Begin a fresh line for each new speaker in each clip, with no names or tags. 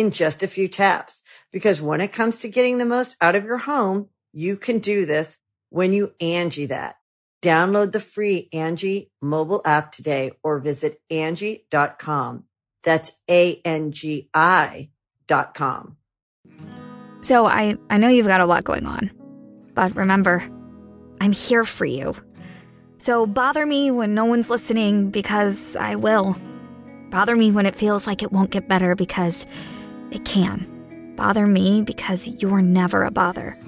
in just a few taps. Because when it comes to getting the most out of your home, you can do this when you Angi that. Download the free Angi mobile app today or visit Angi.com. That's A-N-G-I dot com.
So I, I know you've got a lot going on, but remember, I'm here for you. So bother me when no one's listening because I will. Bother me when it feels like it won't get better because it can. Bother me because you're never a bother.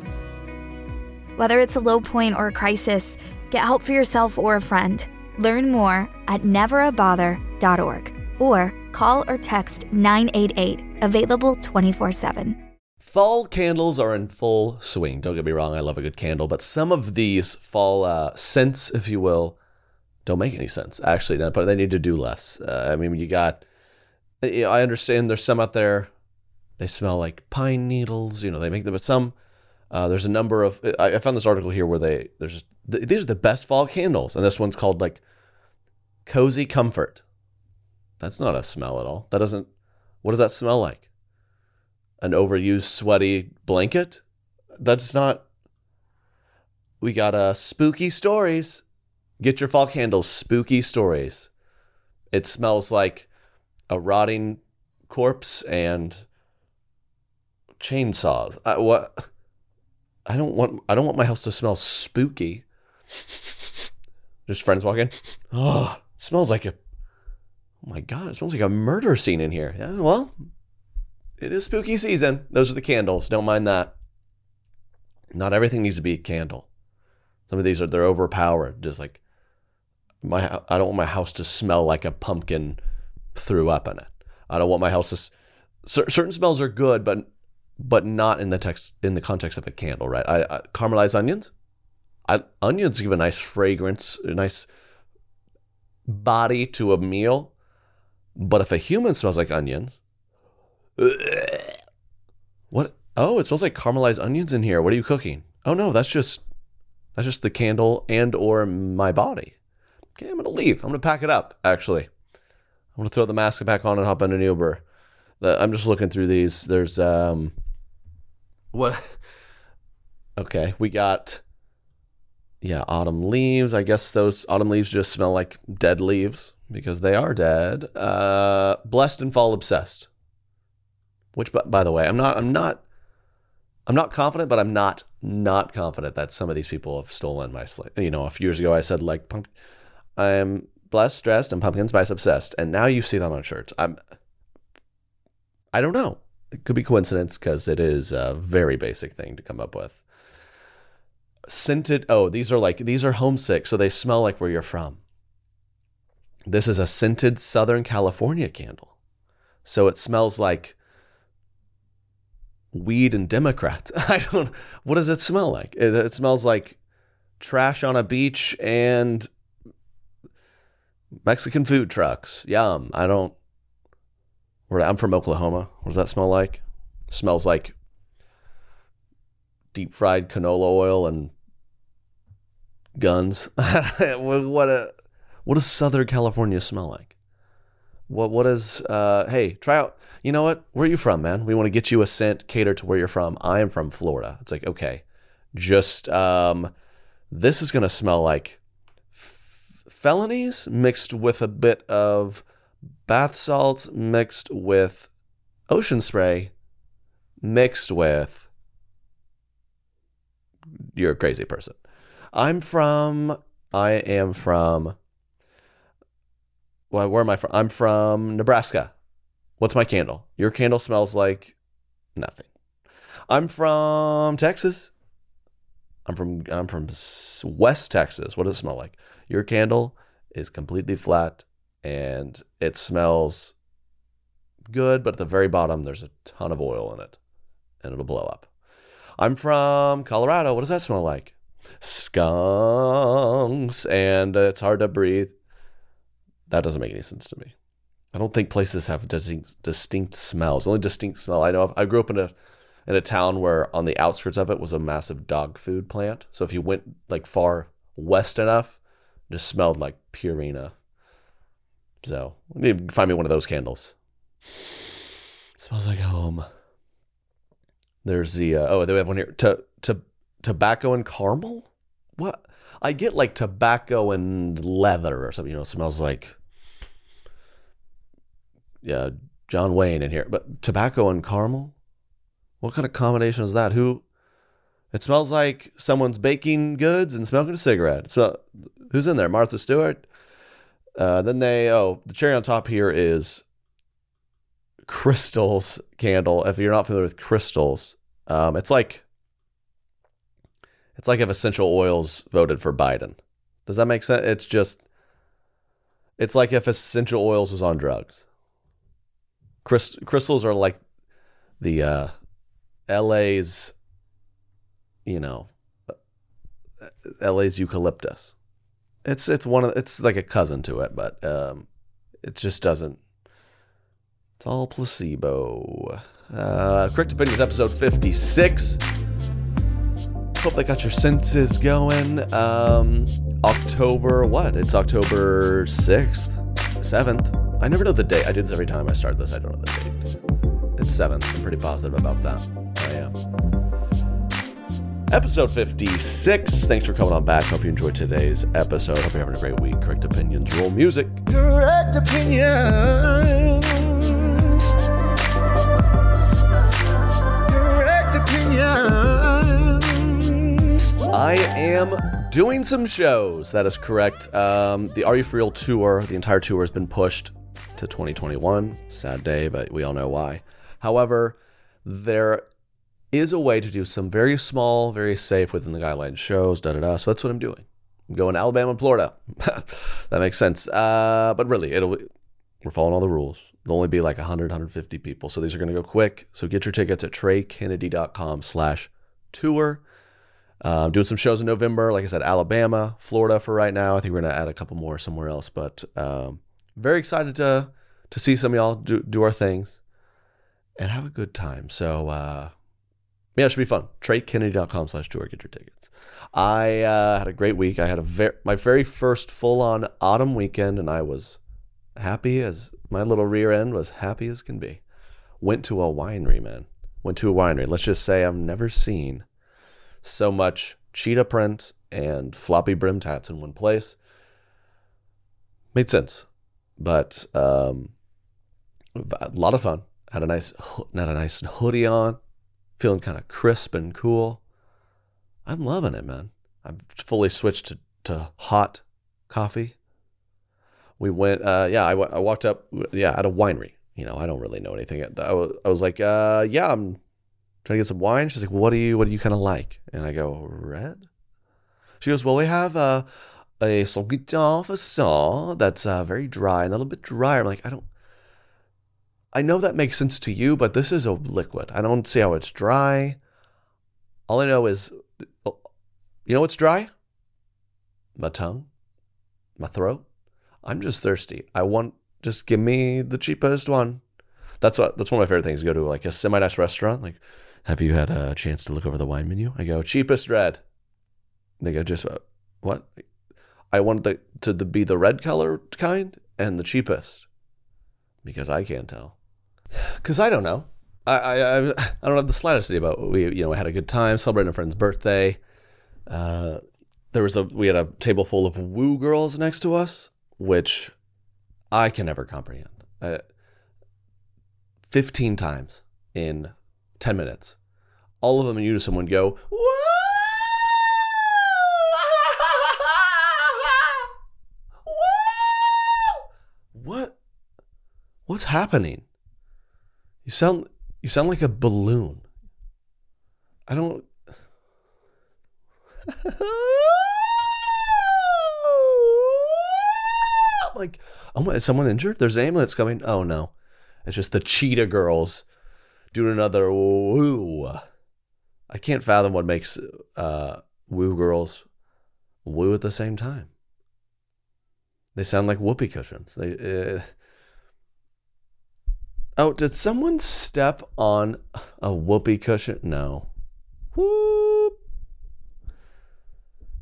Whether it's a low point or a crisis, get help for yourself or a friend. Learn more at neverabother.org or call or text 988, available 24 7.
Fall candles are in full swing. Don't get me wrong, I love a good candle, but some of these fall uh, scents, if you will, don't make any sense. Actually, but they need to do less. Uh, I mean, you got, I understand there's some out there they smell like pine needles. You know, they make them. But some, uh, there's a number of. I, I, found this article here where they there's these are the best fall candles, and this one's called like cozy comfort. That's not a smell at all. That doesn't. What does that smell like? An overused sweaty blanket? That's not. We got uh, spooky stories. Get your fall candles, spooky stories. It smells like a rotting corpse and chainsaws. I, what? I don't want. I don't want my house to smell spooky. Just friends walking. Oh, it smells like a. Oh my god! It smells like a murder scene in here. Yeah, well, it is spooky season. Those are the candles. Don't mind that. Not everything needs to be a candle. Some of these are they're overpowered. Just like my, I don't want my house to smell like a pumpkin threw up in it. I don't want my house to. Certain smells are good, but but not in the text in the context of a candle, right? I, I caramelized onions. I, onions give a nice fragrance, a nice body to a meal. But if a human smells like onions, what? Oh, it smells like caramelized onions in here. What are you cooking? Oh no, that's just that's just the candle and or my body. Okay, I'm gonna leave. I'm gonna pack it up. Actually, I'm gonna throw the mask back on and hop on an Uber. I'm just looking through these. There's um, what? Okay, we got yeah, autumn leaves. I guess those autumn leaves just smell like dead leaves because they are dead. Uh, blessed and fall obsessed. Which, by the way, I'm not. I'm not. I'm not confident, but I'm not not confident that some of these people have stolen my slate. You know, a few years ago I said like, I'm blessed, stressed, and pumpkin spice obsessed, and now you see that on shirts. I'm. I don't know. It could be coincidence because it is a very basic thing to come up with. Scented, oh, these are like, these are homesick, so they smell like where you're from. This is a scented Southern California candle. So it smells like weed and Democrats. I don't, what does it smell like? It, it smells like trash on a beach and Mexican food trucks. Yum. I don't, I'm from Oklahoma. What does that smell like? It smells like deep fried canola oil and guns. what a what does Southern California smell like? What what is uh hey, try out you know what? Where are you from, man? We want to get you a scent catered to where you're from. I am from Florida. It's like, okay. Just um this is gonna smell like f- felonies mixed with a bit of bath salts mixed with ocean spray mixed with you're a crazy person. I'm from. I am from. Well, where am I from? I'm from Nebraska. What's my candle? Your candle smells like nothing. I'm from Texas. I'm from I'm from West Texas. What does it smell like? Your candle is completely flat and it smells good, but at the very bottom there's a ton of oil in it and it'll blow up. I'm from Colorado. What does that smell like? Skunks and it's hard to breathe. That doesn't make any sense to me. I don't think places have distinct, distinct smells. The only distinct smell I know of, I grew up in a in a town where on the outskirts of it was a massive dog food plant. So if you went like far west enough, it just smelled like Purina. So find me one of those candles. smells like home. There's the uh, oh they have one here to to tobacco and caramel. What I get like tobacco and leather or something. You know, smells like yeah John Wayne in here, but tobacco and caramel. What kind of combination is that? Who? It smells like someone's baking goods and smoking a cigarette. So, who's in there? Martha Stewart. Uh, then they oh the cherry on top here is crystals candle. If you're not familiar with crystals, um, it's like it's like if essential oils voted for Biden. Does that make sense? It's just it's like if essential oils was on drugs. Crys- crystals are like the uh, LA's, you know, LA's eucalyptus. It's it's one of it's like a cousin to it, but um, it just doesn't. It's all placebo. Uh, Correct Opinions, episode fifty six. Hope they got your senses going. Um, October what? It's October sixth, seventh. I never know the date. I do this every time I start this. I don't know the date. It's seventh. I'm pretty positive about that. I am. Episode 56. Thanks for coming on back. Hope you enjoyed today's episode. Hope you're having a great week. Correct opinions, roll music. Correct opinions. Correct opinions. I am doing some shows. That is correct. Um, the Are You For Real tour, the entire tour has been pushed to 2021. Sad day, but we all know why. However, there is a way to do some very small, very safe within the guidelines shows. Da da da. So that's what I'm doing. I'm going Alabama Florida. that makes sense. Uh, but really, it'll we're following all the rules. There'll only be like 100, 150 people. So these are going to go quick. So get your tickets at treykennedy.com slash tour. Uh, doing some shows in November. Like I said, Alabama, Florida for right now. I think we're going to add a couple more somewhere else. But um, very excited to to see some of y'all do, do our things and have a good time. So, uh, yeah, it should be fun. TreyKennedy.com slash tour. Get your tickets. I uh, had a great week. I had a ver- my very first full on autumn weekend, and I was happy as my little rear end was happy as can be. Went to a winery, man. Went to a winery. Let's just say I've never seen so much cheetah print and floppy brim tats in one place. Made sense, but um, a lot of fun. Had a nice had a nice hoodie on, feeling kind of crisp and cool. I'm loving it, man. I've fully switched to, to hot coffee. We went, uh, yeah, I, I walked up, yeah, at a winery. You know, I don't really know anything. I was, I was like, uh, yeah, I'm trying to get some wine. She's like, what do you, what do you kind of like? And I go, red. She goes, well, we have uh, a Sauvignon Facon that's uh, very dry, and a little bit drier. I'm like, I don't, I know that makes sense to you, but this is a liquid. I don't see how it's dry. All I know is, oh, you know what's dry? My tongue, my throat. I'm just thirsty. I want just give me the cheapest one. That's what that's one of my favorite things. Go to like a semi nice restaurant. Like, have you had a chance to look over the wine menu? I go cheapest red. They go just uh, what? I want the to the, be the red color kind and the cheapest because I can't tell because I don't know. I, I, I don't have the slightest idea about we you know we had a good time celebrating a friend's birthday. Uh, there was a we had a table full of woo girls next to us, which I can never comprehend. Uh, Fifteen times in ten minutes, all of them in unison would go woo. What? What's happening? You sound you sound like a balloon. I don't like is someone injured? There's an ambulance coming. Oh no. It's just the cheetah girls doing another woo. I can't fathom what makes uh, woo girls woo at the same time. They sound like whoopee cushions. They. Uh... Oh, did someone step on a whoopee cushion? No. Whoop.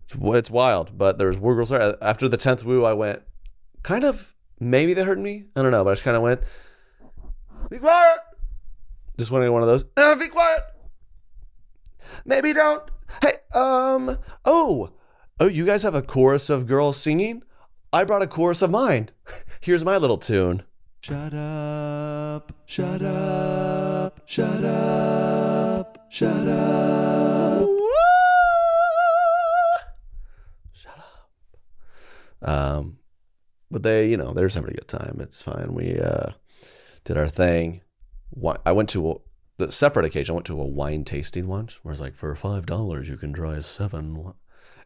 It's, it's wild, but there's woo girls there. After the tenth woo, I went kind of. Maybe they heard me. I don't know, but I just kind of went. Be quiet. Just wanted one of those. Uh, be quiet. Maybe don't. Hey, um. Oh, oh, you guys have a chorus of girls singing. I brought a chorus of mine. Here's my little tune. Shut up, shut up, shut up, shut up. Shut up. Um, but they, you know, they're just having a good time. It's fine. We uh, did our thing. I went to a, the separate occasion. I went to a wine tasting once, where it's like for five dollars you can try seven,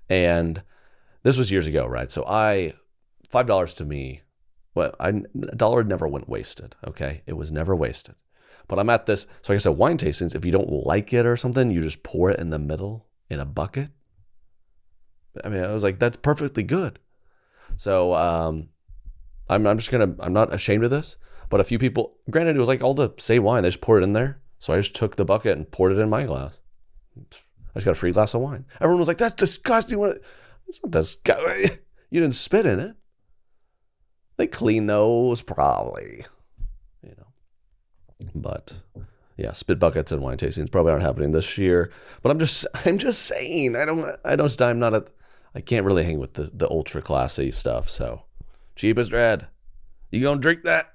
and this was years ago, right? So I five dollars to me, well, I, a dollar never went wasted. Okay, it was never wasted. But I'm at this. So like I said, wine tastings. If you don't like it or something, you just pour it in the middle in a bucket. I mean, I was like, that's perfectly good. So um, I'm I'm just gonna I'm not ashamed of this. But a few people, granted, it was like all the same wine. They just poured it in there. So I just took the bucket and poured it in my glass. I just got a free glass of wine. Everyone was like, "That's disgusting." It's not disgusting. You didn't spit in it. They clean those probably, you know. But yeah, spit buckets and wine tastings probably aren't happening this year. But I'm just I'm just saying I don't I don't I'm not a I can't really hang with the the ultra classy stuff. So cheapest red, you gonna drink that?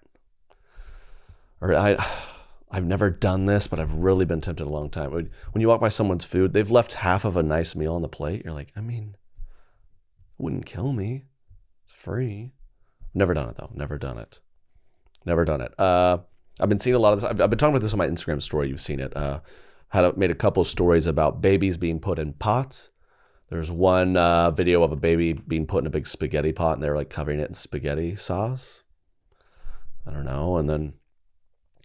Or I. I've never done this, but I've really been tempted a long time. When you walk by someone's food, they've left half of a nice meal on the plate. You're like, I mean, wouldn't kill me. It's free. Never done it though. Never done it. Never done it. Uh, I've been seeing a lot of this. I've, I've, been talking about this on my Instagram story. You've seen it. Uh, had a, made a couple stories about babies being put in pots. There's one uh, video of a baby being put in a big spaghetti pot, and they're like covering it in spaghetti sauce. I don't know. And then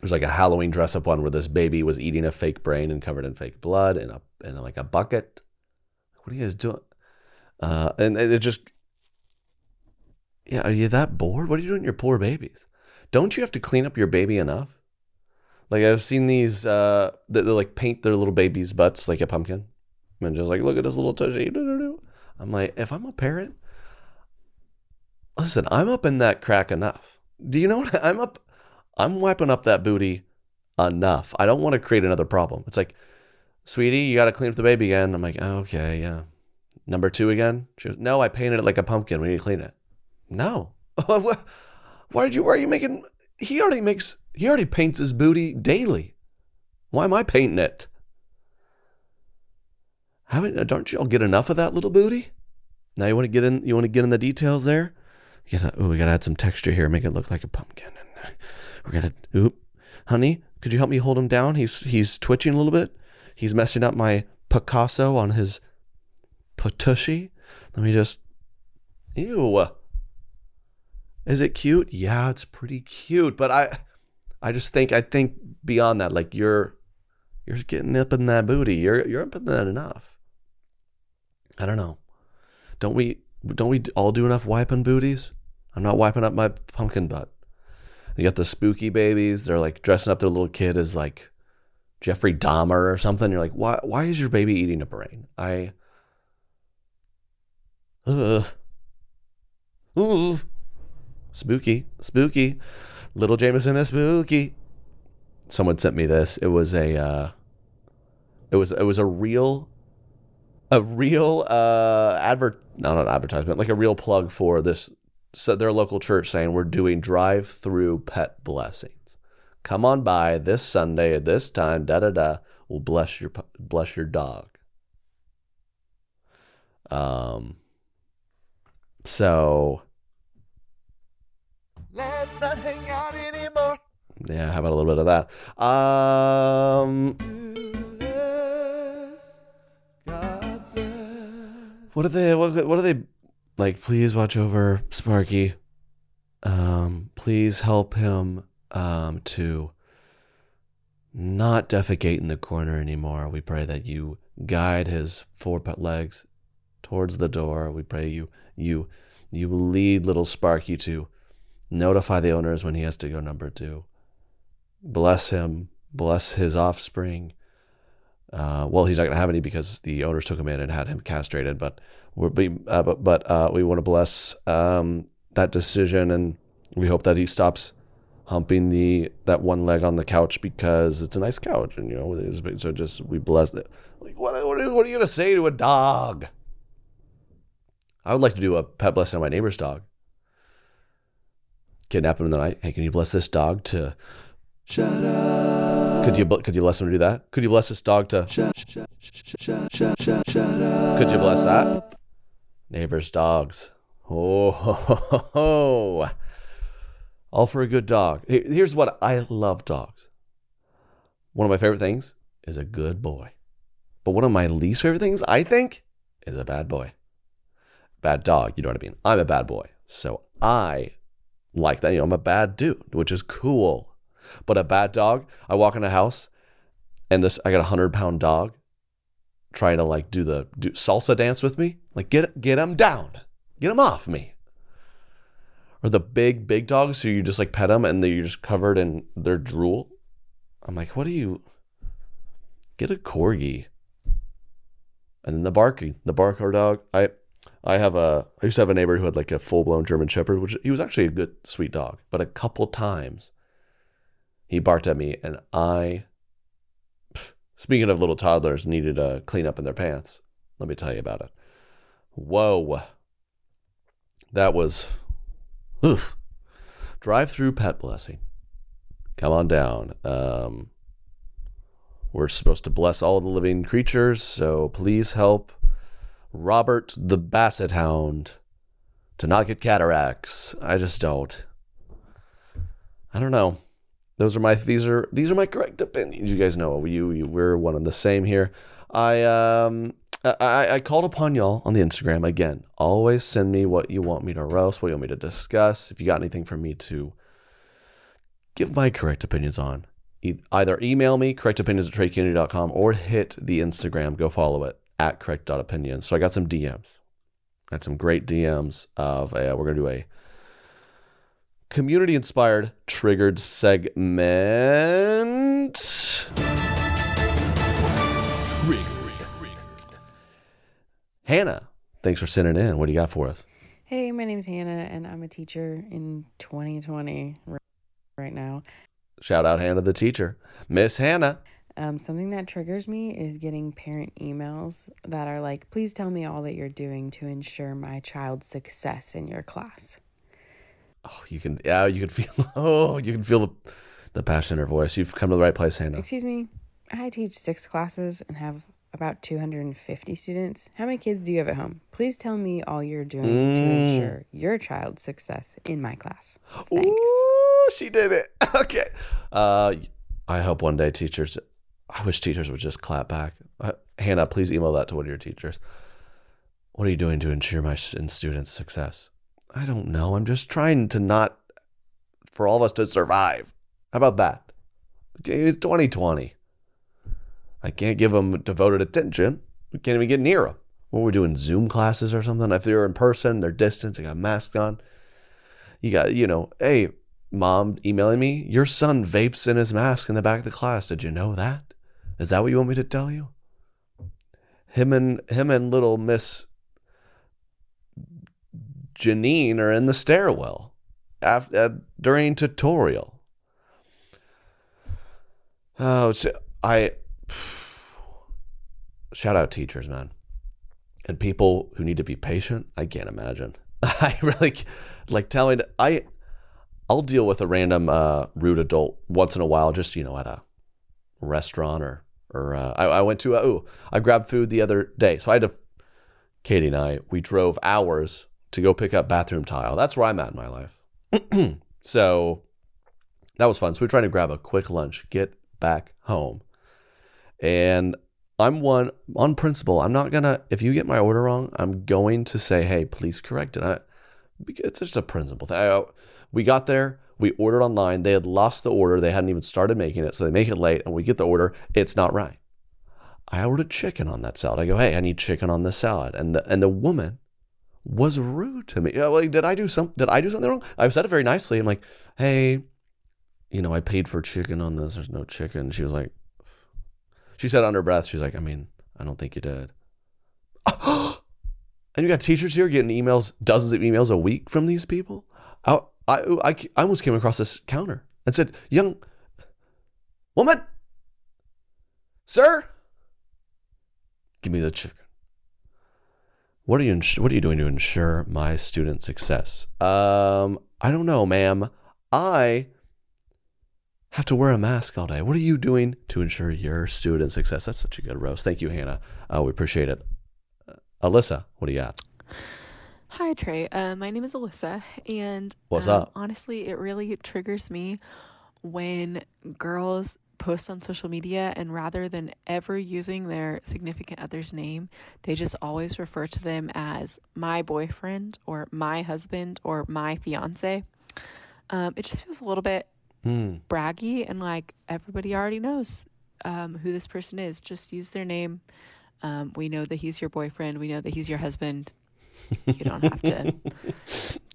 there's like a Halloween dress up one where this baby was eating a fake brain and covered in fake blood in a in like a bucket. What are you guys doing? Uh, and it just yeah, are you that bored? What are you doing to your poor babies? Don't you have to clean up your baby enough? Like I've seen these uh they, they like paint their little babies' butts like a pumpkin. And just like, look at this little tushy. I'm like, if I'm a parent, listen, I'm up in that crack enough. Do you know what I'm up? I'm wiping up that booty enough. I don't want to create another problem. It's like, sweetie, you got to clean up the baby again. I'm like, oh, okay, yeah. Number two again? She goes, no, I painted it like a pumpkin. We need to clean it. No. Why did you? Why are you making? He already makes. He already paints his booty daily. Why am I painting it? Haven't? Don't you all get enough of that little booty? Now you want to get in. You want to get in the details there. You we gotta add some texture here. Make it look like a pumpkin. And uh, we're gonna. Oop, honey, could you help me hold him down? He's he's twitching a little bit. He's messing up my Picasso on his Patushi. Let me just. Ew. Is it cute? Yeah, it's pretty cute. But I I just think I think beyond that, like you're you're getting up in that booty. You're you're up in that enough. I don't know. Don't we don't we all do enough wiping booties? I'm not wiping up my pumpkin butt. You got the spooky babies. They're like dressing up their little kid as like Jeffrey Dahmer or something. You're like, why? Why is your baby eating a brain? I. Ugh. Ugh. Spooky, spooky. Little Jameson is spooky. Someone sent me this. It was a, uh, it was it was a real, a real uh advert, not an advertisement, like a real plug for this. So their local church saying we're doing drive-through pet blessings. Come on by this Sunday at this time. Da da da. We'll bless your bless your dog. Um. So
Let's not hang out anymore.
Yeah, how about a little bit of that? Um, what are they? What, what are they like? Please watch over Sparky. Um, please help him um, to not defecate in the corner anymore. We pray that you guide his four legs towards the door. We pray you you you will lead little Sparky to notify the owners when he has to go number two. Bless him, bless his offspring. Uh, well, he's not going to have any because the owners took him in and had him castrated. But we uh, but but uh, we want to bless um, that decision, and we hope that he stops humping the that one leg on the couch because it's a nice couch, and you know, so just we bless it. Like, what what what are you going to say to a dog? I would like to do a pet blessing on my neighbor's dog. Kidnap him in the night. Hey, can you bless this dog to shut up? Could you could you bless him to do that? Could you bless this dog to shut shut shut shut shut shut up? Could you bless that? Neighbor's dogs. Oh, ho, ho, ho, all for a good dog. Here's what I love dogs. One of my favorite things is a good boy. But one of my least favorite things, I think, is a bad boy bad dog. You know what I mean? I'm a bad boy. So I like that. You know, I'm a bad dude, which is cool. But a bad dog, I walk in a house and this, I got a hundred pound dog trying to like do the do salsa dance with me. Like get, get him down, get him off me. Or the big, big dogs who you just like pet them and they're just covered in their drool. I'm like, what do you get a corgi? And then the barking, the barker dog. I I have a I used to have a neighbor who had like a full blown German Shepherd, which he was actually a good sweet dog. But a couple times he barked at me, and I, speaking of little toddlers, needed a clean up in their pants. Let me tell you about it. Whoa, that was, oof. Drive through pet blessing. Come on down. Um, we're supposed to bless all the living creatures, so please help Robert the Basset Hound to not get cataracts. I just don't. I don't know. Those are my these are these are my correct opinions. You guys know you, you we're one and the same here. I um I, I called upon y'all on the Instagram again. Always send me what you want me to roast, what you want me to discuss. If you got anything for me to give my correct opinions on, either email me correctopinions at treykennedy.com or hit the Instagram. Go follow it at correct.opinions. So I got some DMs. I had some great DMs of a, we're going to do a community inspired triggered segment. Triggered. Hannah, thanks for sending in. What do you got for us?
Hey, my name is Hannah, and I'm a teacher in 2020 right now.
Shout out Hannah, the teacher. Miss Hannah.
Um, something that triggers me is getting parent emails that are like, please tell me all that you're doing to ensure my child's success in your class.
Oh, you can, yeah, you can feel, oh, you can feel the, the passion in her voice. You've come to the right place, Hannah.
Excuse me. I teach six classes and have about 250 students. How many kids do you have at home? Please tell me all you're doing mm. to ensure your child's success in my class. Thanks.
Ooh, she did it. Okay. Uh, I hope one day teachers I wish teachers would just clap back. Uh, Hannah, please email that to one of your teachers. What are you doing to ensure my students' success? I don't know. I'm just trying to not, for all of us to survive. How about that? It's 2020. I can't give them devoted attention. We can't even get near them. What we're doing Zoom classes or something. If they're in person, they're distant, they got masks on. You got, you know, hey, mom emailing me, your son vapes in his mask in the back of the class. Did you know that? Is that what you want me to tell you? Him and him and little Miss Janine are in the stairwell after uh, during tutorial. Oh, I shout out teachers, man, and people who need to be patient. I can't imagine. I really like telling. I I'll deal with a random uh, rude adult once in a while, just you know, at a restaurant or or uh, I, I, went to uh, oh I grabbed food the other day, so I had to. Katie and I we drove hours to go pick up bathroom tile. That's where I'm at in my life. so that was fun. So we are trying to grab a quick lunch, get back home. And I'm one on principle. I'm not gonna if you get my order wrong, I'm going to say, hey, please correct it. I, because it's just a principle thing. I, we got there, we ordered online. They had lost the order. They hadn't even started making it, so they make it late, and we get the order. It's not right. I ordered chicken on that salad. I go, hey, I need chicken on this salad, and the and the woman was rude to me. Yeah, like, did I do some? Did I do something wrong? I said it very nicely. I'm like, hey, you know, I paid for chicken on this. There's no chicken. She was like, she said under breath, she's like, I mean, I don't think you did. and you got teachers here getting emails, dozens of emails a week from these people. I, I, I, I almost came across this counter and said, young woman, sir, give me the chicken. What are you What are you doing to ensure my student success? Um, I don't know, ma'am. I have to wear a mask all day. What are you doing to ensure your student success? That's such a good roast. Thank you, Hannah. Uh, we appreciate it. Uh, Alyssa, what do you got?
Hi, Trey. Uh, my name is Alyssa, and
What's
um,
up?
Honestly, it really triggers me when girls post on social media and rather than ever using their significant other's name, they just always refer to them as my boyfriend or my husband or my fiance. Um, it just feels a little bit
Hmm.
braggy and like everybody already knows um, who this person is. Just use their name. Um, we know that he's your boyfriend. We know that he's your husband. You don't have to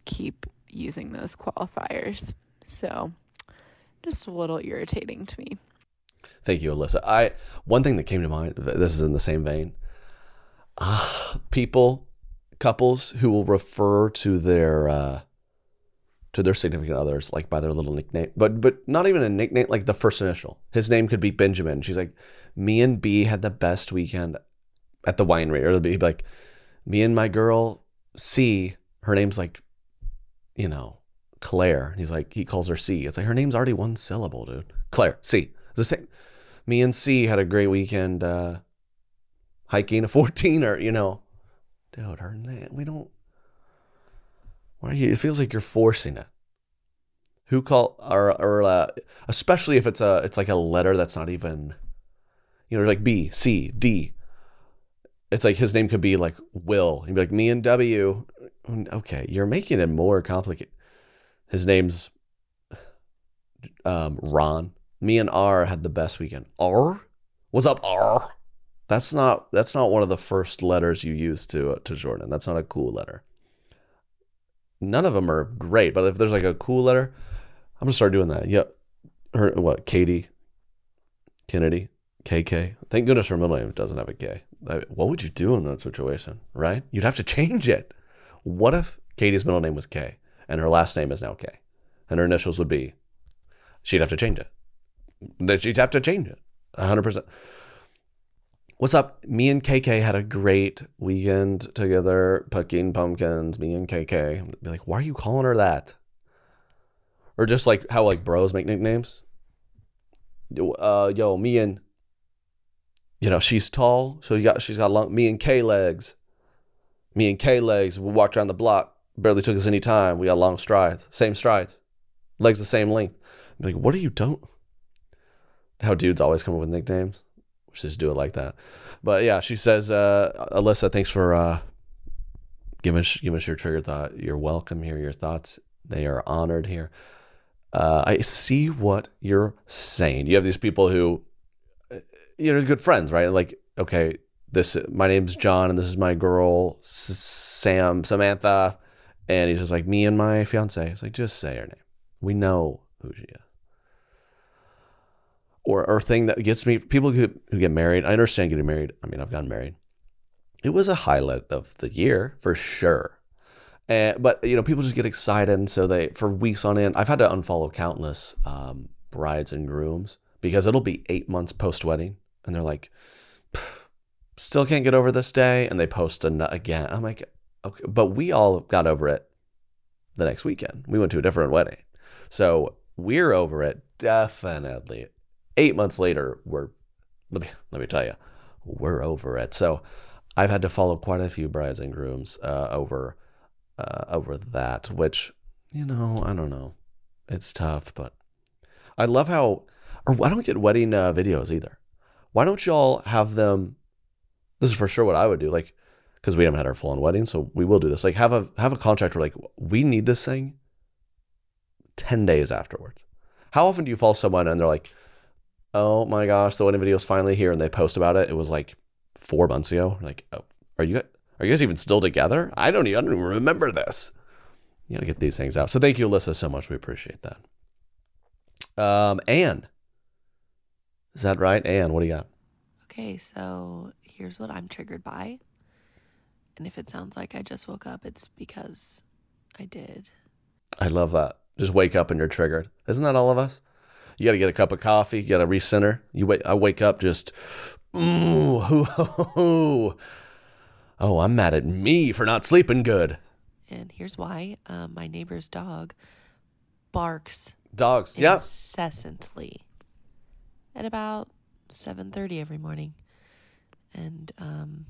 keep using those qualifiers. So, just a little irritating to me.
Thank you, Alyssa. I one thing that came to mind. This is in the same vein. Ah, people, couples who will refer to their uh, to their significant others like by their little nickname, but but not even a nickname, like the first initial. His name could be Benjamin. She's like, me and B had the best weekend at the winery, or he'd be like, me and my girl C. Her name's like, you know, Claire. He's like, he calls her C. It's like her name's already one syllable, dude. Claire C. It's the same. Me and C had a great weekend uh, hiking a 14 or, you know, dude, her name, we don't, why are you, it feels like you're forcing it. Who call, or, or uh, especially if it's a, it's like a letter that's not even, you know, like B, C, D. It's like his name could be like Will. He'd be like, me and W. Okay, you're making it more complicated. His name's um, Ron. Me and R had the best weekend. R, what's up, R? That's not that's not one of the first letters you use to uh, to Jordan. That's not a cool letter. None of them are great, but if there's like a cool letter, I'm gonna start doing that. Yep. Her what? Katie, Kennedy, KK. Thank goodness her middle name doesn't have a K. What would you do in that situation, right? You'd have to change it. What if Katie's middle name was K and her last name is now K, and her initials would be? She'd have to change it. She'd have to change it. hundred percent. What's up? Me and KK had a great weekend together, picking pumpkins. Me and KK. I'd Be like, why are you calling her that? Or just like how like bros make nicknames. Uh, yo, me and you know she's tall, so you got she's got long. Me and K legs. Me and K legs. We walked around the block. Barely took us any time. We got long strides, same strides, legs the same length. Be like, what are you don't? How dudes always come up with nicknames. We just do it like that. But yeah, she says, uh, Alyssa, thanks for uh, giving us giving us your trigger thought. You're welcome here. Your thoughts they are honored here. Uh, I see what you're saying. You have these people who, you know, good friends, right? Like, okay, this my name's John, and this is my girl S- Sam Samantha, and he's just like me and my fiance. It's like just say her name. We know who she is. Or or thing that gets me people who who get married. I understand getting married. I mean, I've gotten married. It was a highlight of the year for sure. And, but you know, people just get excited, and so they for weeks on end. I've had to unfollow countless um, brides and grooms because it'll be eight months post wedding, and they're like, still can't get over this day, and they post an- again. I'm like, okay, but we all got over it the next weekend. We went to a different wedding, so we're over it definitely. Eight months later, we're let me let me tell you, we're over it. So I've had to follow quite a few brides and grooms uh, over uh, over that, which you know I don't know, it's tough, but I love how, or I don't we get wedding uh, videos either. Why don't y'all have them? This is for sure what I would do. Like, because we haven't had our full on wedding, so we will do this. Like, have a have a contract where like we need this thing. Ten days afterwards. How often do you follow someone and they're like, "Oh my gosh, the wedding video is finally here," and they post about it. It was like four months ago. Like, oh, are you are you guys even still together? I don't even, I don't even remember this. You got to get these things out. So thank you, Alyssa, so much. We appreciate that. Um, Anne. Is that right? Anne, what do you got?
Okay, so here's what I'm triggered by. And if it sounds like I just woke up, it's because I did.
I love that. Just wake up and you're triggered. Isn't that all of us? You got to get a cup of coffee. You got to recenter. You wait. I wake up just, ooh, hoo, hoo, hoo. oh, I'm mad at me for not sleeping good.
And here's why: um, my neighbor's dog barks
Dogs. Yeah.
incessantly at about 7:30 every morning, and um,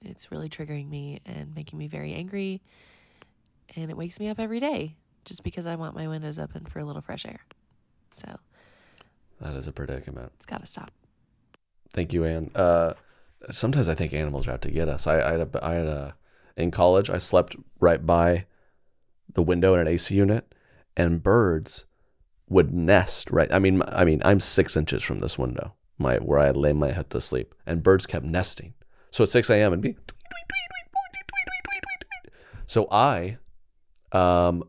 it's really triggering me and making me very angry. And it wakes me up every day just because I want my windows open for a little fresh air. So
That is a predicament.
it's got to stop.
Thank you, Anne. Uh, sometimes I think animals are out to get us. I, I had a, I had a, in college, I slept right by the window in an AC unit, and birds would nest right. I mean, I mean, I'm six inches from this window, my where I lay my head to sleep, and birds kept nesting. So at 6 a.m. it'd be. So I, um,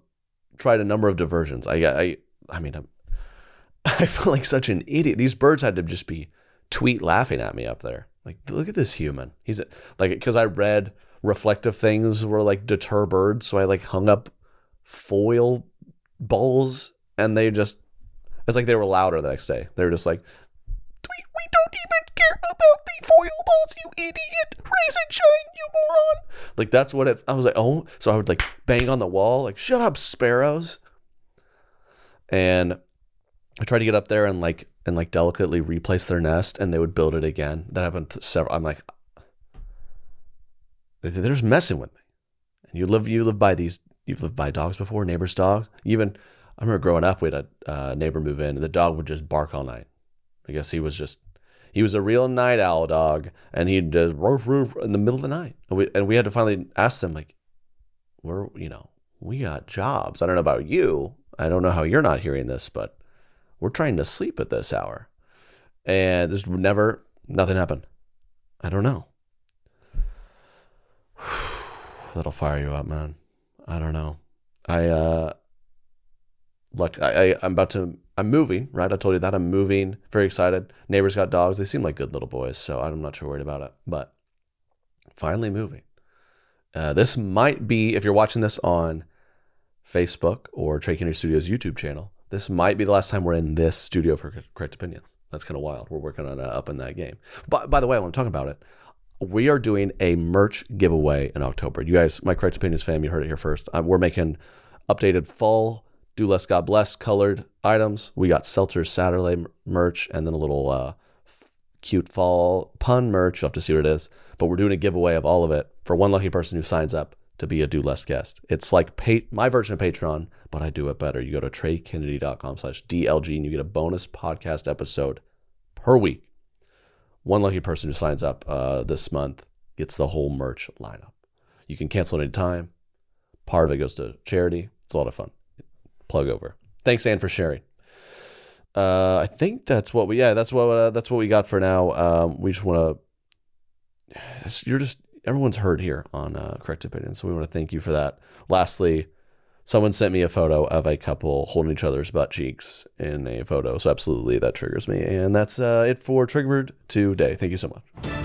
tried a number of diversions. I, I, I mean, I'm, I feel like such an idiot. These birds had to just be tweet laughing at me up there. Like, look at this human. He's a, like, because I read reflective things were like deter birds, so I like hung up foil balls, and they just, it's like they were louder the next day. They were just like, we, we don't even care about the foil balls, you idiot. Raise and shine, you moron. Like that's what it. I was like, oh. So I would like bang on the wall, like, shut up, sparrows. And I tried to get up there and like and like delicately replace their nest, and they would build it again. That happened several. I'm like, they- they're just messing with me. And you live, you live by these. You've lived by dogs before, neighbors' dogs. Even I remember growing up, we had a uh, neighbor move in, and the dog would just bark all night. I guess he was just he was a real night owl dog, and he'd just roof roof in the middle of the night. And we and we had to finally ask them like, we're you know we got jobs. I don't know about you. I don't know how you're not hearing this, but we're trying to sleep at this hour, and this never nothing happened. I don't know. That'll fire you up, man. I don't know. I uh look I, I I'm about to I'm moving, right? I told you that I'm moving. Very excited. Neighbors got dogs. They seem like good little boys, so I'm not too worried about it. But finally moving. Uh, this might be if you're watching this on Facebook or Trey Kennedy Studios YouTube channel. This might be the last time we're in this studio for correct opinions. That's kind of wild. We're working on uh, up in that game. But by the way, I want to talk about it. We are doing a merch giveaway in October. You guys, my correct opinions fam, you heard it here first. Um, we're making updated fall do less god bless colored items. We got Seltzer saturday merch and then a little uh, cute fall pun merch. You'll have to see what it is. But we're doing a giveaway of all of it for one lucky person who signs up to be a do less guest. It's like my version of patreon but i do it better. You go to treykennedy.com slash dlg and you get a bonus podcast episode per week. One lucky person who signs up uh, this month gets the whole merch lineup. You can cancel at any time. Part of it goes to charity. It's a lot of fun plug over. Thanks, Anne, for sharing. Uh, I think that's what we yeah that's what uh, that's what we got for now. Um, we just want to you're just everyone's heard here on uh, correct opinion, so we want to thank you for that. Lastly, someone sent me a photo of a couple holding each other's butt cheeks in a photo, so absolutely that triggers me, and that's uh, it for Triggered today. Thank you so much.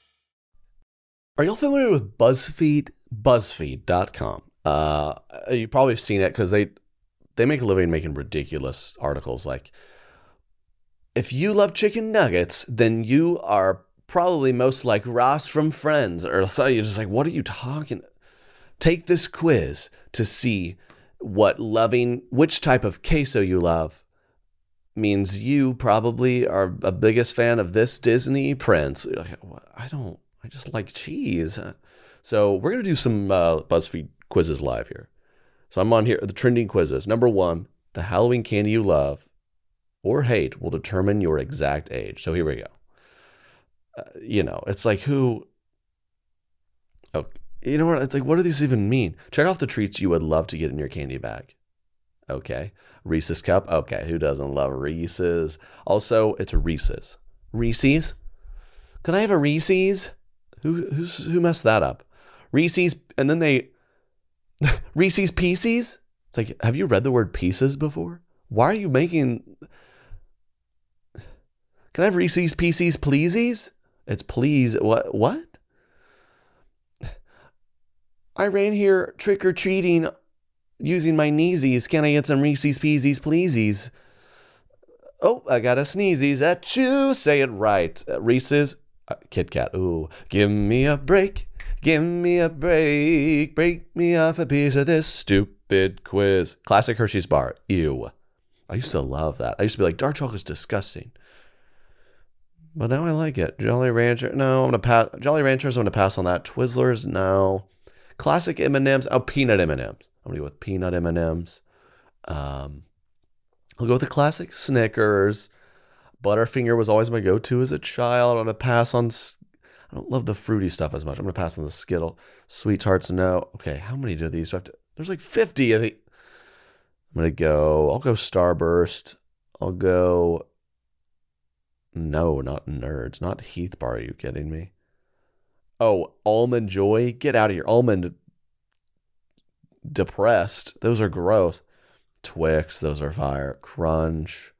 Are y'all familiar with BuzzFeed? BuzzFeed.com. Uh, you probably have seen it because they they make a living making ridiculous articles. Like, if you love chicken nuggets, then you are probably most like Ross from Friends. Or so you're just like, what are you talking? Take this quiz to see what loving which type of queso you love means you probably are a biggest fan of this Disney prince. Like, I don't I just like cheese. So we're gonna do some uh, BuzzFeed quizzes live here. So I'm on here. The trending quizzes. Number one, the Halloween candy you love or hate will determine your exact age. So here we go. Uh, you know, it's like who. Oh, you know what? It's like what do these even mean? Check off the treats you would love to get in your candy bag. Okay, Reese's cup. Okay, who doesn't love Reese's? Also, it's Reese's. Reese's. Can I have a Reese's? Who who's who messed that up? Reese's, and then they Reese's Pieces. It's like, have you read the word pieces before? Why are you making? Can I have Reese's Pieces, pleasies? It's please. What? What? I ran here trick or treating using my kneesies. Can I get some Reese's Pieces, pleasies? Oh, I got a sneezies at you. Say it right. Uh, Reese's Kit Kat. Ooh, give me a break. Give me a break. Break me off a piece of this stupid quiz. Classic Hershey's bar. Ew. I used to love that. I used to be like, dark chocolate's disgusting. But now I like it. Jolly Rancher. No, I'm gonna pass. Jolly Ranchers. I'm gonna pass on that. Twizzlers. No. Classic M and M's. Oh, peanut M and M's. I'm gonna go with peanut M and M's. Um, I'll go with the classic Snickers. Butterfinger was always my go-to as a child. I'm gonna pass on. I don't love the fruity stuff as much. I'm gonna pass on the Skittle. Sweet tarts, no. Okay, how many do these? Do I have to, there's like 50. I think. I'm gonna go. I'll go Starburst. I'll go. No, not nerds. Not Heath Bar. Are you kidding me? Oh, almond joy. Get out of here. Almond depressed. Those are gross. Twix. Those are fire. Crunch.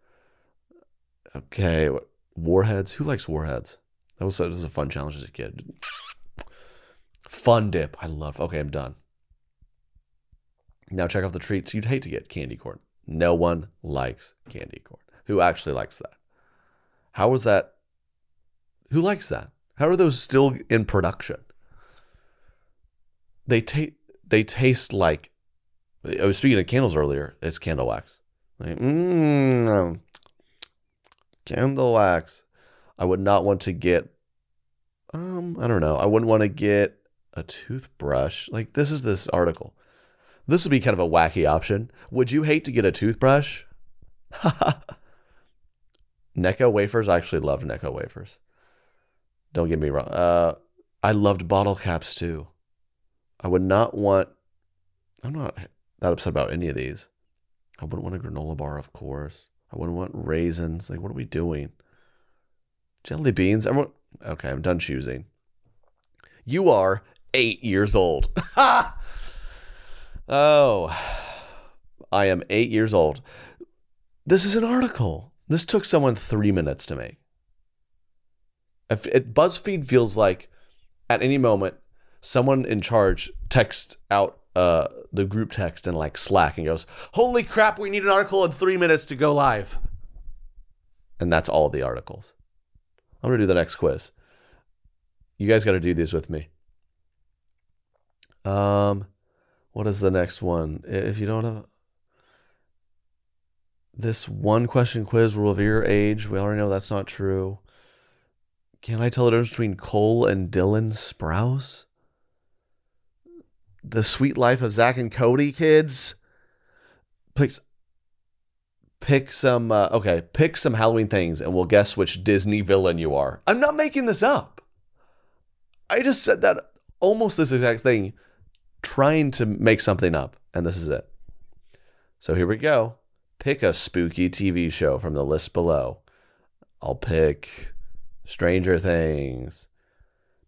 Okay, Warheads. Who likes Warheads? That was, that was a fun challenge as a kid. Fun dip. I love. Okay, I'm done. Now check out the treats you'd hate to get candy corn. No one likes candy corn. Who actually likes that? How was that? Who likes that? How are those still in production? They taste. They taste like. I was speaking of candles earlier. It's candle wax. Like, mm, candle wax. I would not want to get. Um, I don't know. I wouldn't want to get a toothbrush. Like this is this article. This would be kind of a wacky option. Would you hate to get a toothbrush? Necco wafers. I actually loved Necco wafers. Don't get me wrong. Uh, I loved bottle caps too. I would not want. I'm not that upset about any of these. I wouldn't want a granola bar, of course. I wouldn't want raisins. Like, what are we doing? Jelly beans? Everyone. Okay, I'm done choosing. You are eight years old. Oh, I am eight years old. This is an article. This took someone three minutes to make. If it, BuzzFeed feels like at any moment someone in charge texts out uh, the group text in like Slack and goes, "Holy crap, we need an article in three minutes to go live," and that's all the articles. I'm gonna do the next quiz. You guys got to do these with me. Um, what is the next one? If you don't have this one question quiz will reveal your age, we already know that's not true. Can I tell the difference between Cole and Dylan Sprouse? The Sweet Life of Zach and Cody kids. Pick, pick some. Uh, okay, pick some Halloween things, and we'll guess which Disney villain you are. I'm not making this up. I just said that almost this exact thing, trying to make something up, and this is it. So here we go. Pick a spooky TV show from the list below. I'll pick Stranger Things.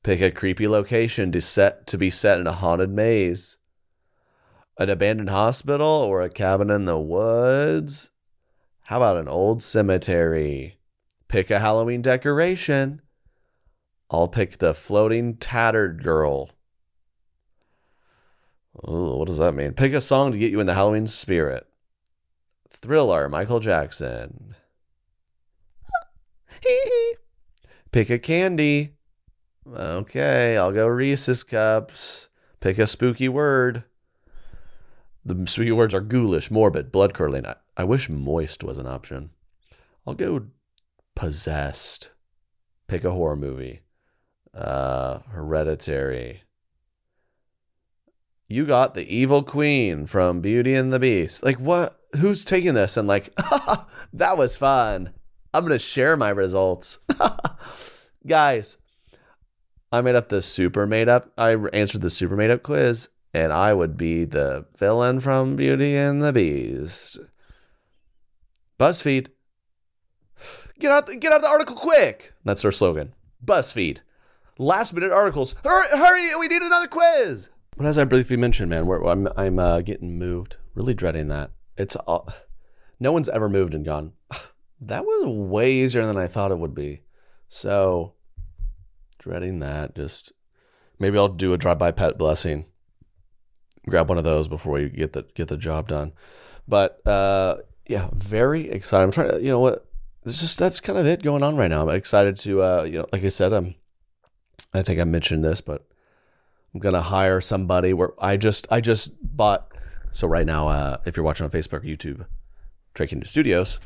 Pick a creepy location to set to be set in a haunted maze. An abandoned hospital or a cabin in the woods? How about an old cemetery? Pick a Halloween decoration. I'll pick the floating tattered girl. Ooh, what does that mean? Pick a song to get you in the Halloween spirit. Thriller, Michael Jackson. Pick a candy. Okay, I'll go Reese's cups. Pick a spooky word. The spooky words are ghoulish, morbid, blood curdling. I, I wish moist was an option. I'll go possessed. Pick a horror movie. Uh, hereditary. You got the evil queen from Beauty and the Beast. Like what? Who's taking this and like, that was fun. I'm gonna share my results, guys. I made up the super made up. I answered the super made up quiz, and I would be the villain from Beauty and the Beast. BuzzFeed, get out! Get out the article quick. That's our slogan. BuzzFeed, last minute articles. Hurry! Hurry! We need another quiz. But as I briefly mentioned, man, I'm I'm uh, getting moved. Really dreading that. It's all, no one's ever moved and gone. That was way easier than I thought it would be. So dreading that. Just maybe I'll do a drive by pet blessing. Grab one of those before we get the get the job done. But uh, yeah, very excited. I'm trying to, you know what? It's just that's kind of it going on right now. I'm excited to, uh, you know, like I said, I'm. I think I mentioned this, but I'm gonna hire somebody. Where I just I just bought. So right now, uh, if you're watching on Facebook or YouTube, Kingdom Studios,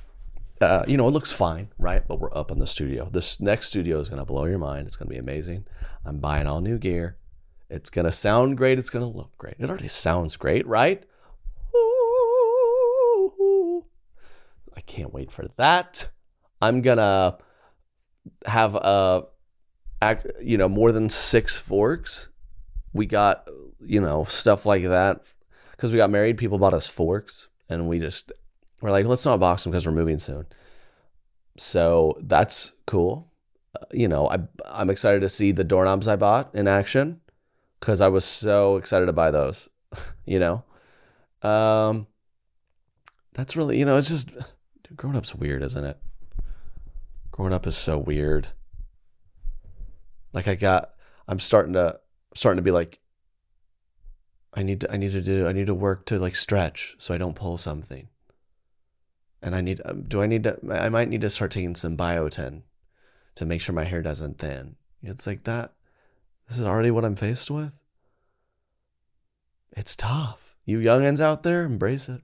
uh, you know, it looks fine, right? But we're up in the studio. This next studio is going to blow your mind. It's going to be amazing. I'm buying all new gear. It's going to sound great. It's going to look great. It already sounds great, right? I can't wait for that. I'm going to have a, you know, more than six forks. We got, you know, stuff like that. Because we got married, people bought us forks. And we just we're like, let's not box them because we're moving soon. So that's cool. Uh, you know, I I'm excited to see the doorknobs I bought in action because I was so excited to buy those. you know, um, that's really you know it's just dude, growing up's weird, isn't it? Growing up is so weird. Like I got, I'm starting to starting to be like, I need to I need to do I need to work to like stretch so I don't pull something and I need um, do I need to I might need to start taking some biotin to make sure my hair doesn't thin. It's like that. This is already what I'm faced with. It's tough. You youngins out there, embrace it.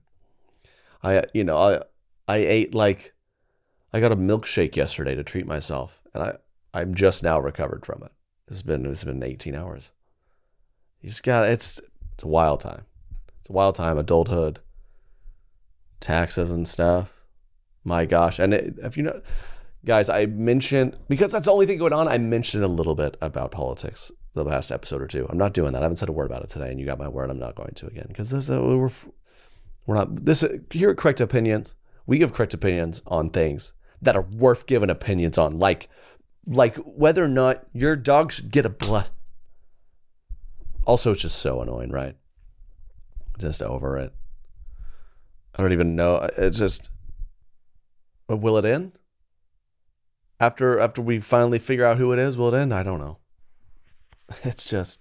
I you know I I ate like I got a milkshake yesterday to treat myself, and I I'm just now recovered from it. It's been it's been 18 hours. You just got it's it's a wild time. It's a wild time. Adulthood taxes and stuff. My gosh. And it, if you know, guys, I mentioned, because that's the only thing going on, I mentioned a little bit about politics the last episode or two. I'm not doing that. I haven't said a word about it today, and you got my word. I'm not going to again because we're We're not this here at Correct Opinions. We give correct opinions on things that are worth giving opinions on, like like whether or not your dog should get a blood. Also, it's just so annoying, right? Just over it. I don't even know. It's just, but will it end? After after we finally figure out who it is, will it end? I don't know. It's just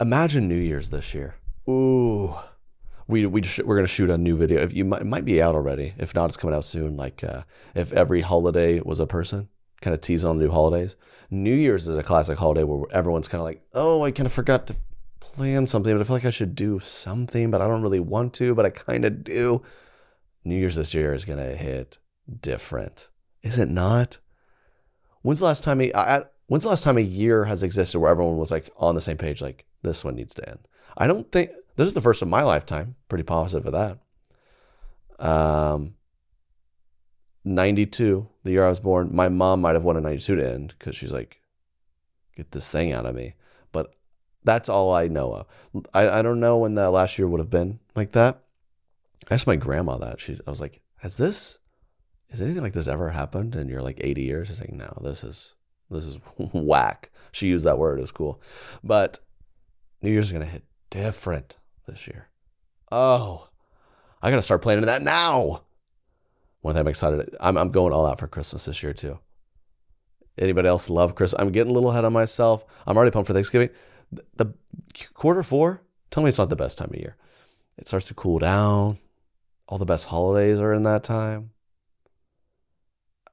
imagine New Year's this year. Ooh, we we sh- we're gonna shoot a new video. If you might, might be out already. If not, it's coming out soon. Like uh, if every holiday was a person, kind of tease on new holidays. New Year's is a classic holiday where everyone's kind of like, oh, I kind of forgot to plan something, but I feel like I should do something, but I don't really want to, but I kind of do. New Year's this year is gonna hit different, is it not? When's the last time I, I when's the last time a year has existed where everyone was like on the same page, like this one needs to end? I don't think this is the first of my lifetime. Pretty positive of that. Um, 92, the year I was born, my mom might have wanted 92 to end because she's like, get this thing out of me. That's all I know of. I, I don't know when that last year would have been like that. I asked my grandma that. She's, I was like, has this, has anything like this ever happened in your like 80 years? She's like, no, this is, this is whack. She used that word. It was cool. But New Year's is to hit different this year. Oh, I got to start planning that now. One thing I'm excited. I'm I'm going all out for Christmas this year too. Anybody else love Christmas? I'm getting a little ahead of myself. I'm already pumped for Thanksgiving. The, quarter four. Tell me it's not the best time of year. It starts to cool down. All the best holidays are in that time.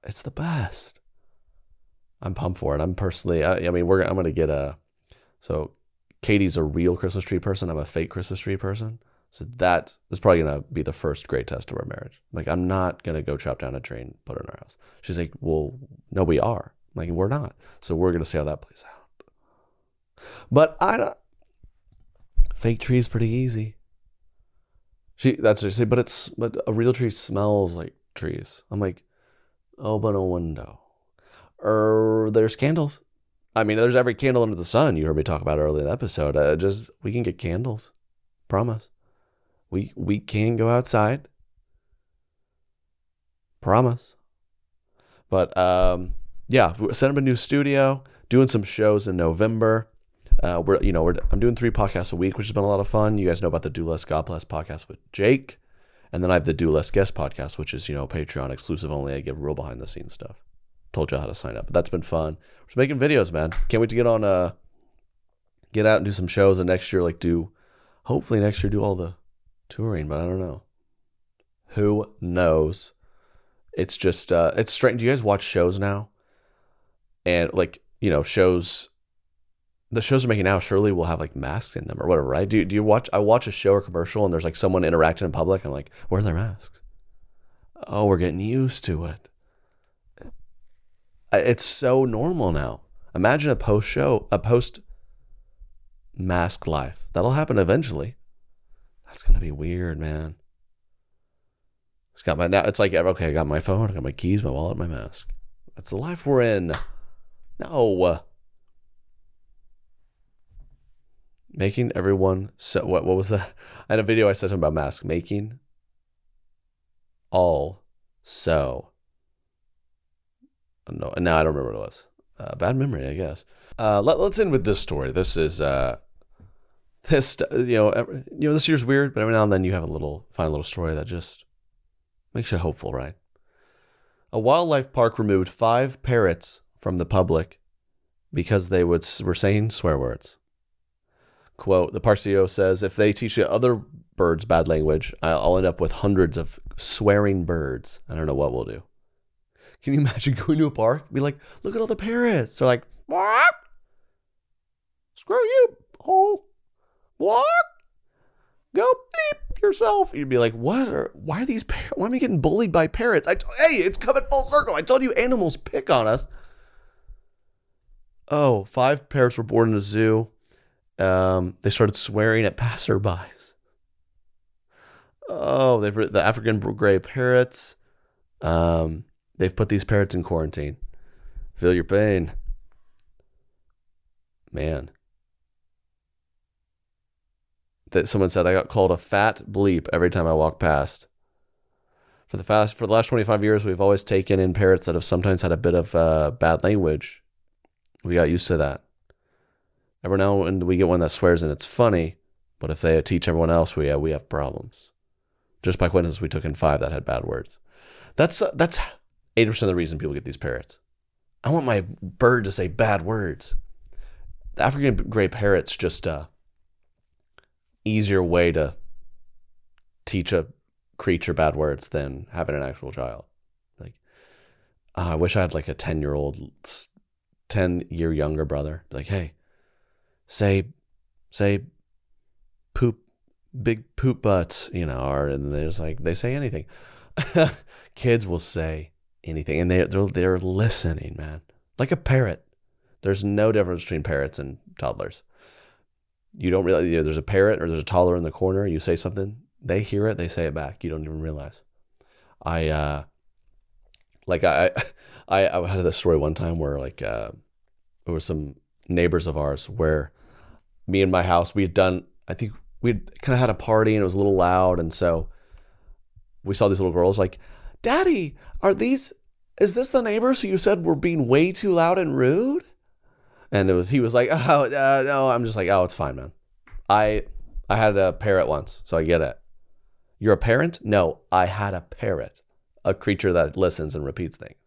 It's the best. I'm pumped for it. I'm personally. I, I mean, we're. I'm gonna get a. So, Katie's a real Christmas tree person. I'm a fake Christmas tree person. So that is probably gonna be the first great test of our marriage. Like I'm not gonna go chop down a tree and put it in our house. She's like, well, no, we are. I'm like we're not. So we're gonna see how that plays out. But I don't. Fake tree is pretty easy. She that's what she said, but it's but a real tree smells like trees. I'm like, open a window. Or there's candles. I mean, there's every candle under the sun. You heard me talk about earlier in the episode. Uh, just we can get candles. Promise. We we can go outside. Promise. But um, yeah, set up a new studio, doing some shows in November. Uh, we're you know we're I'm doing three podcasts a week, which has been a lot of fun. You guys know about the Do Less God Bless podcast with Jake, and then I have the Do Less Guest podcast, which is you know Patreon exclusive only. I give real behind the scenes stuff. Told you how to sign up, but that's been fun. We're just making videos, man. Can't wait to get on uh get out and do some shows, and next year like do hopefully next year do all the touring, but I don't know. Who knows? It's just uh it's strange. Do you guys watch shows now? And like, you know, shows the shows are making now surely will have like masks in them or whatever, right? Do do you watch I watch a show or commercial and there's like someone interacting in public and I'm like, where are their masks? Oh, we're getting used to it. It's so normal now. Imagine a post show, a post mask life. That'll happen eventually. That's gonna be weird, man. It's got my now. It's like okay, I got my phone, I got my keys, my wallet, my mask. That's the life we're in. No. Making everyone so what? What was that? I had a video I said something about mask making. All so. No, now I don't remember what it was. Uh, bad memory, I guess. Uh, let, let's end with this story. This is uh, this you know every, you know this year's weird, but every now and then you have a little find a little story that just makes you hopeful, right? A wildlife park removed five parrots from the public because they would were saying swear words. Quote: The park CEO says if they teach the other birds bad language, I'll end up with hundreds of swearing birds. I don't know what we'll do. Can you imagine going to a park? Be like, look at all the parrots. They're like, what? Screw you, hole. What? Go bleep yourself. You'd be like, what? Are, why are these? Par- why am I getting bullied by parrots? I t- hey, it's coming full circle. I told you animals pick on us. Oh, five parrots were born in a zoo. Um, they started swearing at passerbys. Oh, they've the African gray parrots. Um, they've put these parrots in quarantine. Feel your pain, man. that someone said I got called a fat bleep every time I walk past. For the fast for the last 25 years, we've always taken in parrots that have sometimes had a bit of uh, bad language. We got used to that. Every now and we get one that swears and it's funny, but if they teach everyone else, we have, we have problems. Just by coincidence, we took in five that had bad words. That's uh, that's 80% of the reason people get these parrots. I want my bird to say bad words. The African gray parrot's just a easier way to teach a creature bad words than having an actual child. Like, uh, I wish I had like a 10 year old, 10 year younger brother. Like, hey, say, say, poop, big poop butts, you know, or and there's like, they say anything. Kids will say anything and they, they're, they're listening, man. Like a parrot. There's no difference between parrots and toddlers. You don't realize you know, there's a parrot or there's a toddler in the corner. You say something, they hear it, they say it back. You don't even realize. I uh, like I I I had this story one time where like uh, there were some neighbors of ours where me and my house we had done I think we kind of had a party and it was a little loud and so we saw these little girls like, Daddy, are these is this the neighbors who you said were being way too loud and rude? And it was he was like, oh uh, no, I'm just like, oh, it's fine, man. I I had a parrot once, so I get it. You're a parent? No, I had a parrot, a creature that listens and repeats things.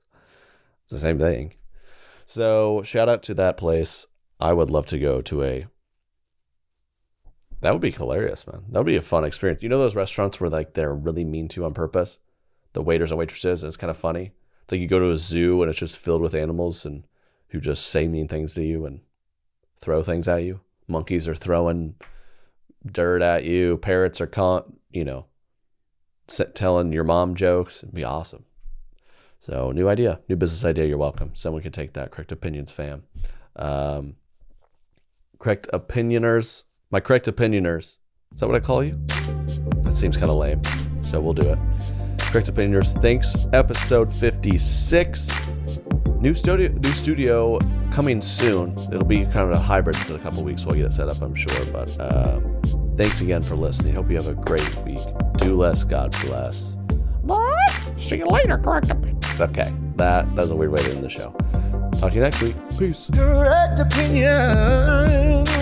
It's the same thing. So shout out to that place. I would love to go to a. That would be hilarious, man. That would be a fun experience. You know those restaurants where like they're really mean to on purpose, the waiters and waitresses, and it's kind of funny. It's like you go to a zoo and it's just filled with animals and who just say mean things to you and throw things at you. Monkeys are throwing dirt at you. Parrots are, con- you know, telling your mom jokes. It'd be awesome. So, new idea, new business idea. You're welcome. Someone could take that. Correct opinions, fam. Um, correct opinioners. My correct opinioners. Is that what I call you? That seems kind of lame. So we'll do it. Correct opinioners. Thanks. Episode 56. New studio, new studio coming soon. It'll be kind of a hybrid for a couple weeks. We'll get it set up, I'm sure. But um, thanks again for listening. Hope you have a great week. Do less, God bless. What? See you later, correct opinion. Okay, that that's a weird way to end the show. Talk to you next week. Peace. Correct opinions.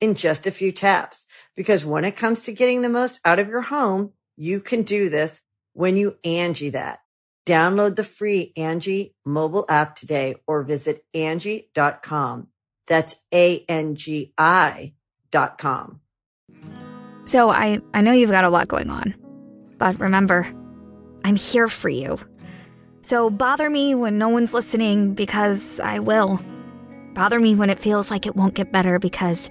in just a few taps. Because when it comes to getting the most out of your home, you can do this when you Angi that. Download the free Angi mobile app today or visit Angi.com. That's A-N-G-I dot com.
So I, I know you've got a lot going on. But remember, I'm here for you. So bother me when no one's listening because I will. Bother me when it feels like it won't get better because